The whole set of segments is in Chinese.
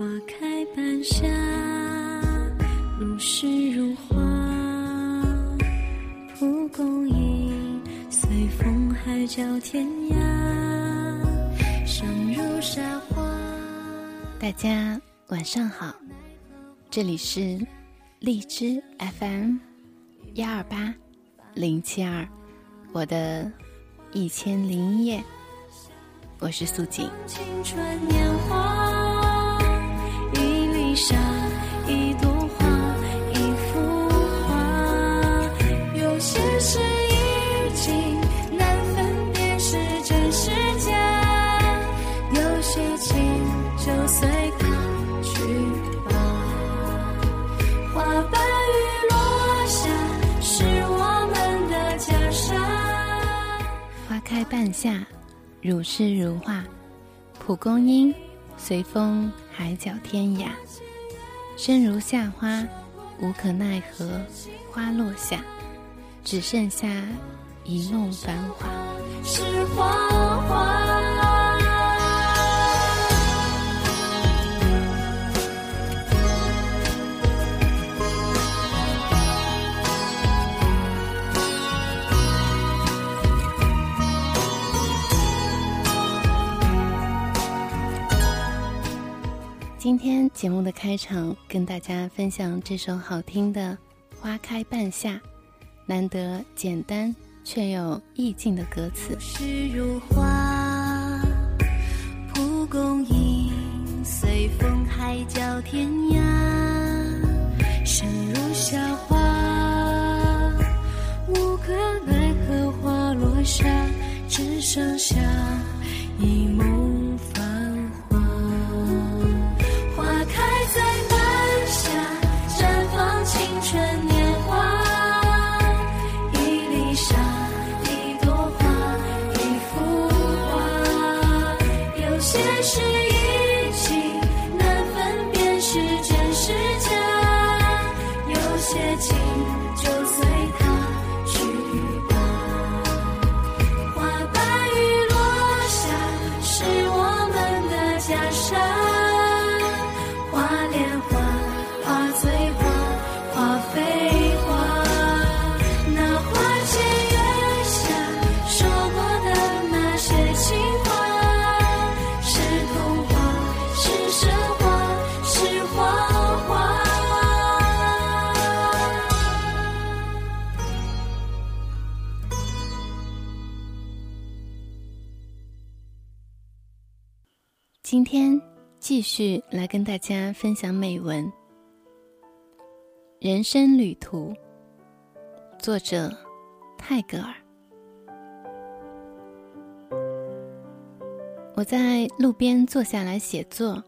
花开半夏，如诗如画，蒲公英随风海角天涯，生如沙花。大家晚上好，这里是荔枝 FM 幺二八零七二，我的一千零一夜，我是素锦。青春年华，半夏，如诗如画，蒲公英随风海角天涯。生如夏花，无可奈何花落下，只剩下一梦繁华。是花花。今天节目的开场，跟大家分享这首好听的《花开半夏》，难得简单却有意境的歌词。诗如画，蒲公英随风海角天涯，生如夏花，无可奈何花落下，只剩下一家乡今天继续来跟大家分享美文《人生旅途》，作者泰戈尔。我在路边坐下来写作，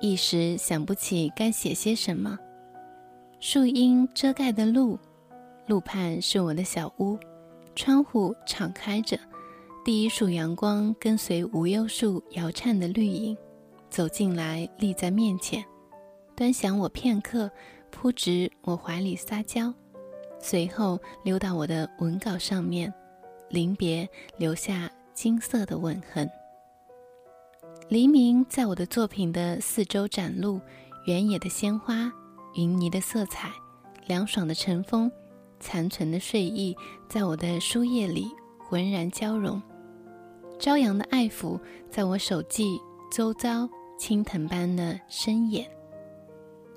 一时想不起该写些什么。树荫遮盖的路，路畔是我的小屋，窗户敞开着。第一束阳光跟随无忧树摇颤的绿影，走进来，立在面前，端详我片刻，扑直我怀里撒娇，随后溜到我的文稿上面，临别留下金色的吻痕。黎明在我的作品的四周展露，原野的鲜花，云泥的色彩，凉爽的晨风，残存的睡意，在我的书页里浑然交融。朝阳的爱抚在我手际周遭青藤般的深掩。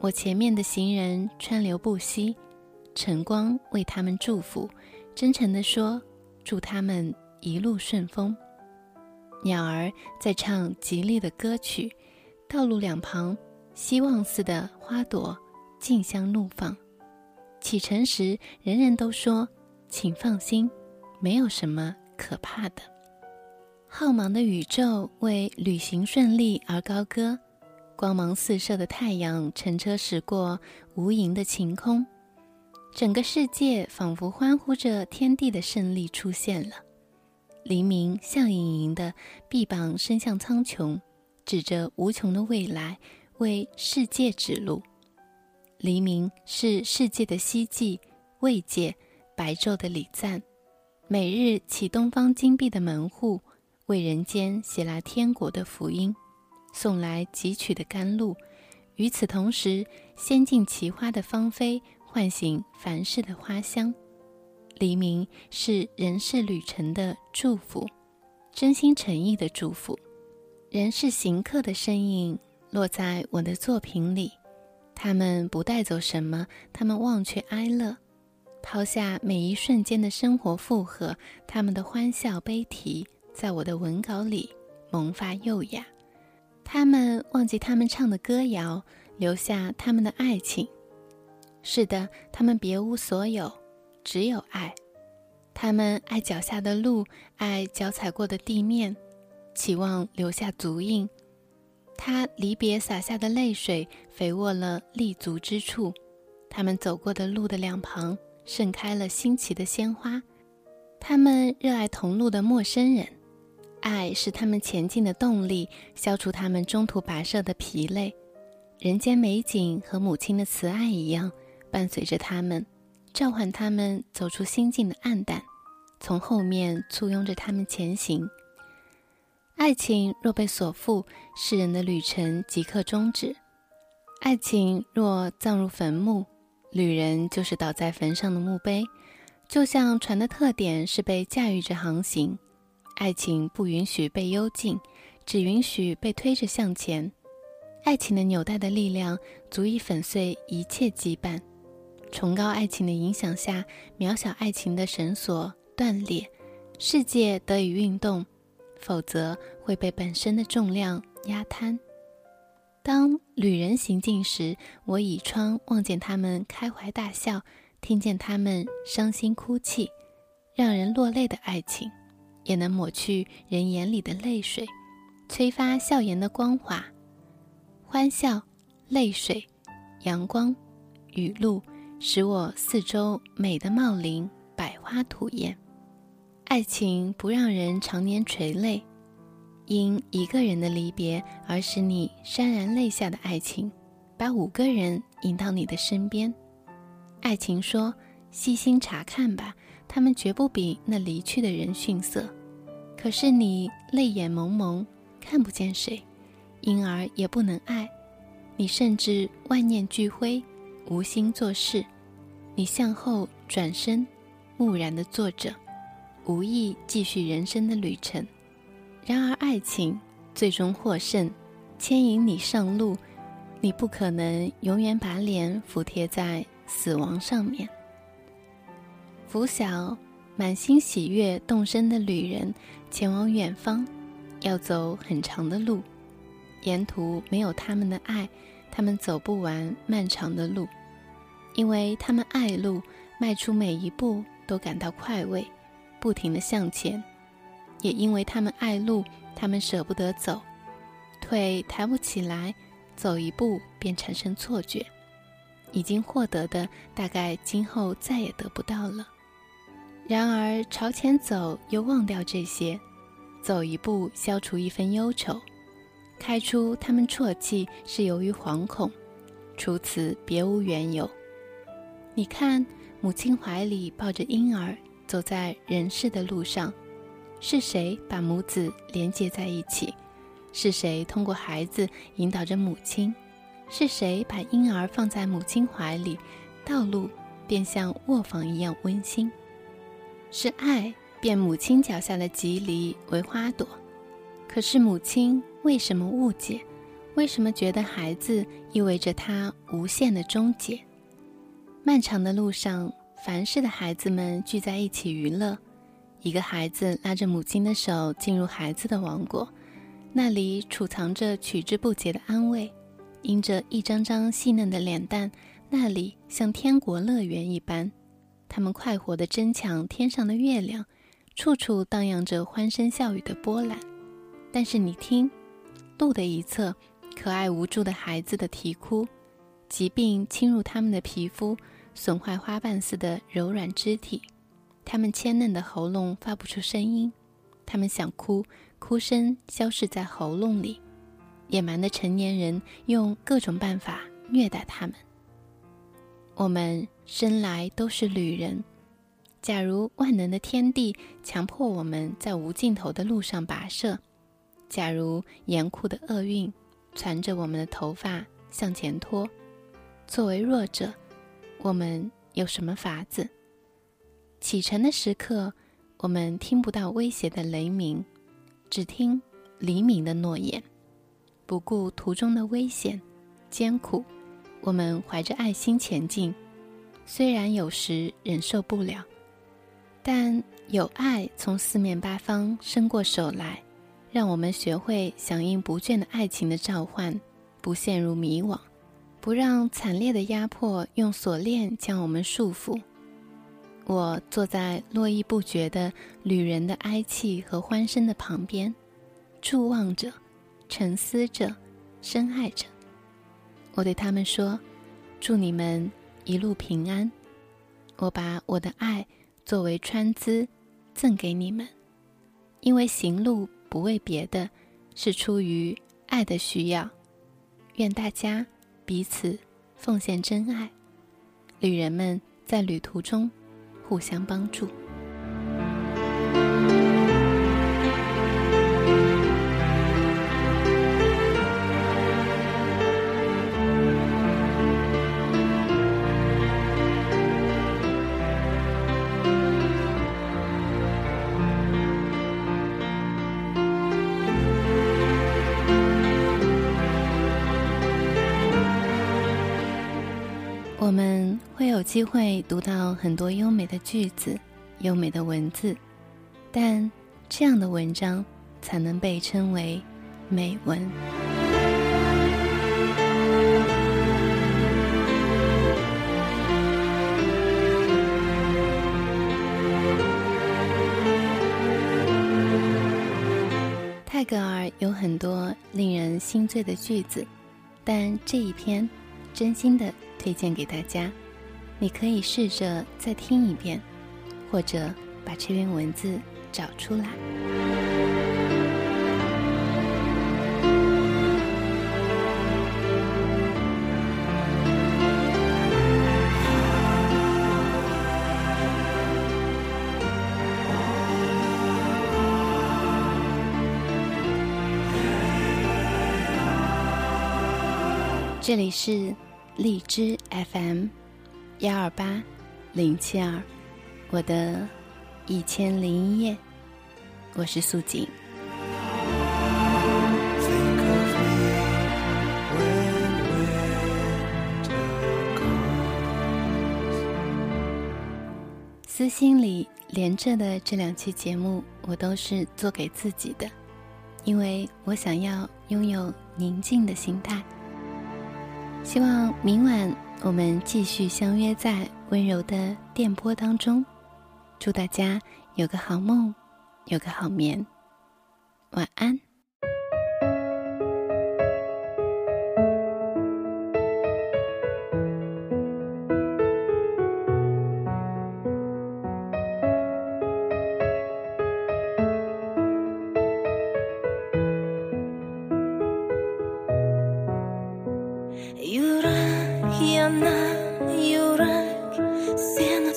我前面的行人川流不息，晨光为他们祝福，真诚地说：“祝他们一路顺风。”鸟儿在唱吉利的歌曲，道路两旁希望似的花朵竞相怒放。启程时，人人都说：“请放心，没有什么可怕的。”浩茫的宇宙为旅行顺利而高歌，光芒四射的太阳乘车驶过无垠的晴空，整个世界仿佛欢呼着天地的胜利出现了。黎明笑盈盈的臂膀伸向苍穹，指着无穷的未来，为世界指路。黎明是世界的希冀、慰藉，白昼的礼赞。每日启东方金碧的门户，为人间写来天国的福音，送来汲取的甘露，与此同时，仙境奇花的芳菲唤醒凡世的花香。黎明是人世旅程的祝福，真心诚意的祝福。人世行客的身影落在我的作品里，他们不带走什么，他们忘却哀乐，抛下每一瞬间的生活负荷，他们的欢笑悲啼在我的文稿里萌发幼雅。他们忘记他们唱的歌谣，留下他们的爱情。是的，他们别无所有。只有爱，他们爱脚下的路，爱脚踩过的地面，期望留下足印。他离别洒下的泪水，肥沃了立足之处。他们走过的路的两旁，盛开了新奇的鲜花。他们热爱同路的陌生人，爱是他们前进的动力，消除他们中途跋涉的疲累。人间美景和母亲的慈爱一样，伴随着他们。召唤他们走出心境的暗淡，从后面簇拥着他们前行。爱情若被所缚，世人的旅程即刻终止；爱情若葬入坟墓，旅人就是倒在坟上的墓碑。就像船的特点是被驾驭着航行，爱情不允许被幽禁，只允许被推着向前。爱情的纽带的力量，足以粉碎一切羁绊。崇高爱情的影响下，渺小爱情的绳索断裂，世界得以运动；否则会被本身的重量压瘫。当旅人行进时，我倚窗望见他们开怀大笑，听见他们伤心哭泣。让人落泪的爱情，也能抹去人眼里的泪水，催发笑颜的光华。欢笑、泪水、阳光、雨露。使我四周美的茂林，百花吐艳。爱情不让人常年垂泪，因一个人的离别而使你潸然泪下的爱情，把五个人引到你的身边。爱情说：“细心查看吧，他们绝不比那离去的人逊色。”可是你泪眼蒙蒙，看不见谁，因而也不能爱。你甚至万念俱灰。无心做事，你向后转身，木然的坐着，无意继续人生的旅程。然而，爱情最终获胜，牵引你上路。你不可能永远把脸俯贴在死亡上面。拂晓，满心喜悦动身的旅人前往远方，要走很长的路，沿途没有他们的爱，他们走不完漫长的路。因为他们爱路，迈出每一步都感到快慰，不停地向前；也因为他们爱路，他们舍不得走，腿抬不起来，走一步便产生错觉，已经获得的大概今后再也得不到了。然而朝前走，又忘掉这些，走一步消除一分忧愁，开出他们啜泣是由于惶恐，除此别无缘由。你看，母亲怀里抱着婴儿，走在人世的路上，是谁把母子连接在一起？是谁通过孩子引导着母亲？是谁把婴儿放在母亲怀里，道路便像卧房一样温馨？是爱变母亲脚下的棘藜为花朵。可是母亲为什么误解？为什么觉得孩子意味着他无限的终结？漫长的路上，凡事的孩子们聚在一起娱乐。一个孩子拉着母亲的手进入孩子的王国，那里储藏着取之不竭的安慰。因着一张张细嫩的脸蛋，那里像天国乐园一般。他们快活地争抢天上的月亮，处处荡漾着欢声笑语的波澜。但是你听，路的一侧，可爱无助的孩子的啼哭，疾病侵入他们的皮肤。损坏花瓣似的柔软肢体，他们纤嫩的喉咙发不出声音，他们想哭，哭声消失在喉咙里。野蛮的成年人用各种办法虐待他们。我们生来都是旅人。假如万能的天地强迫我们在无尽头的路上跋涉，假如严酷的厄运缠着我们的头发向前拖。作为弱者，我们有什么法子？启程的时刻，我们听不到威胁的雷鸣，只听黎明的诺言。不顾途中的危险、艰苦，我们怀着爱心前进。虽然有时忍受不了，但有爱从四面八方伸过手来，让我们学会响应不倦的爱情的召唤，不陷入迷惘。不让惨烈的压迫用锁链将我们束缚。我坐在络绎不绝的旅人的哀泣和欢声的旁边，伫望着，沉思着，深爱着。我对他们说：“祝你们一路平安。”我把我的爱作为穿资赠给你们，因为行路不为别的，是出于爱的需要。愿大家。彼此奉献真爱，旅人们在旅途中互相帮助。有机会读到很多优美的句子、优美的文字，但这样的文章才能被称为美文。泰戈尔有很多令人心醉的句子，但这一篇真心的。推荐给大家，你可以试着再听一遍，或者把这篇文字找出来。这里是。荔枝 FM，幺二八零七二，我的一千零一夜，我是素锦。私心里连着的这两期节目，我都是做给自己的，因为我想要拥有宁静的心态。希望明晚我们继续相约在温柔的电波当中，祝大家有个好梦，有个好眠，晚安。Сена юрак, сена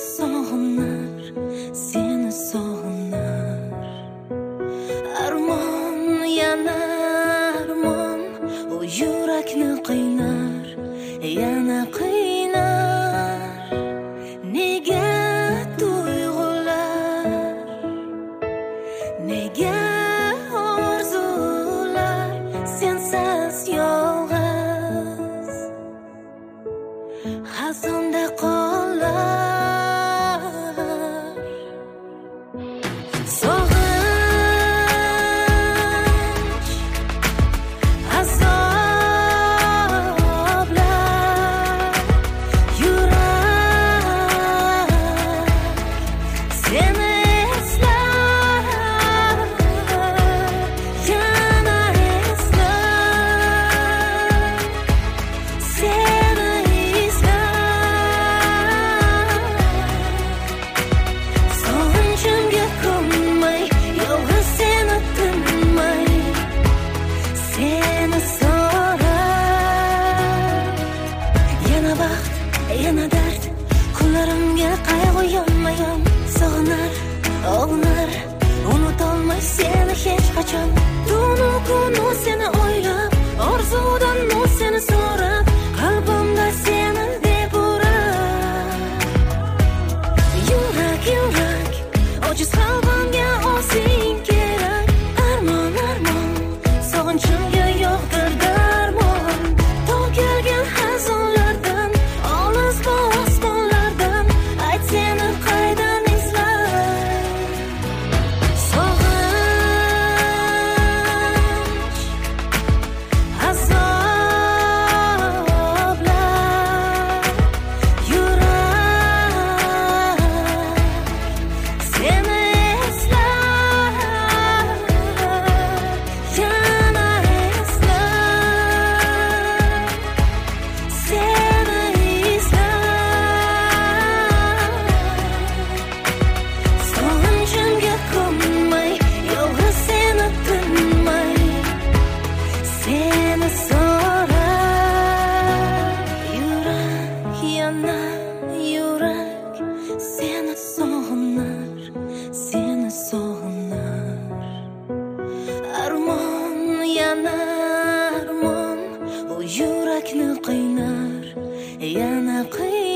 yanar mon u yurakni qiynar. Yana qiy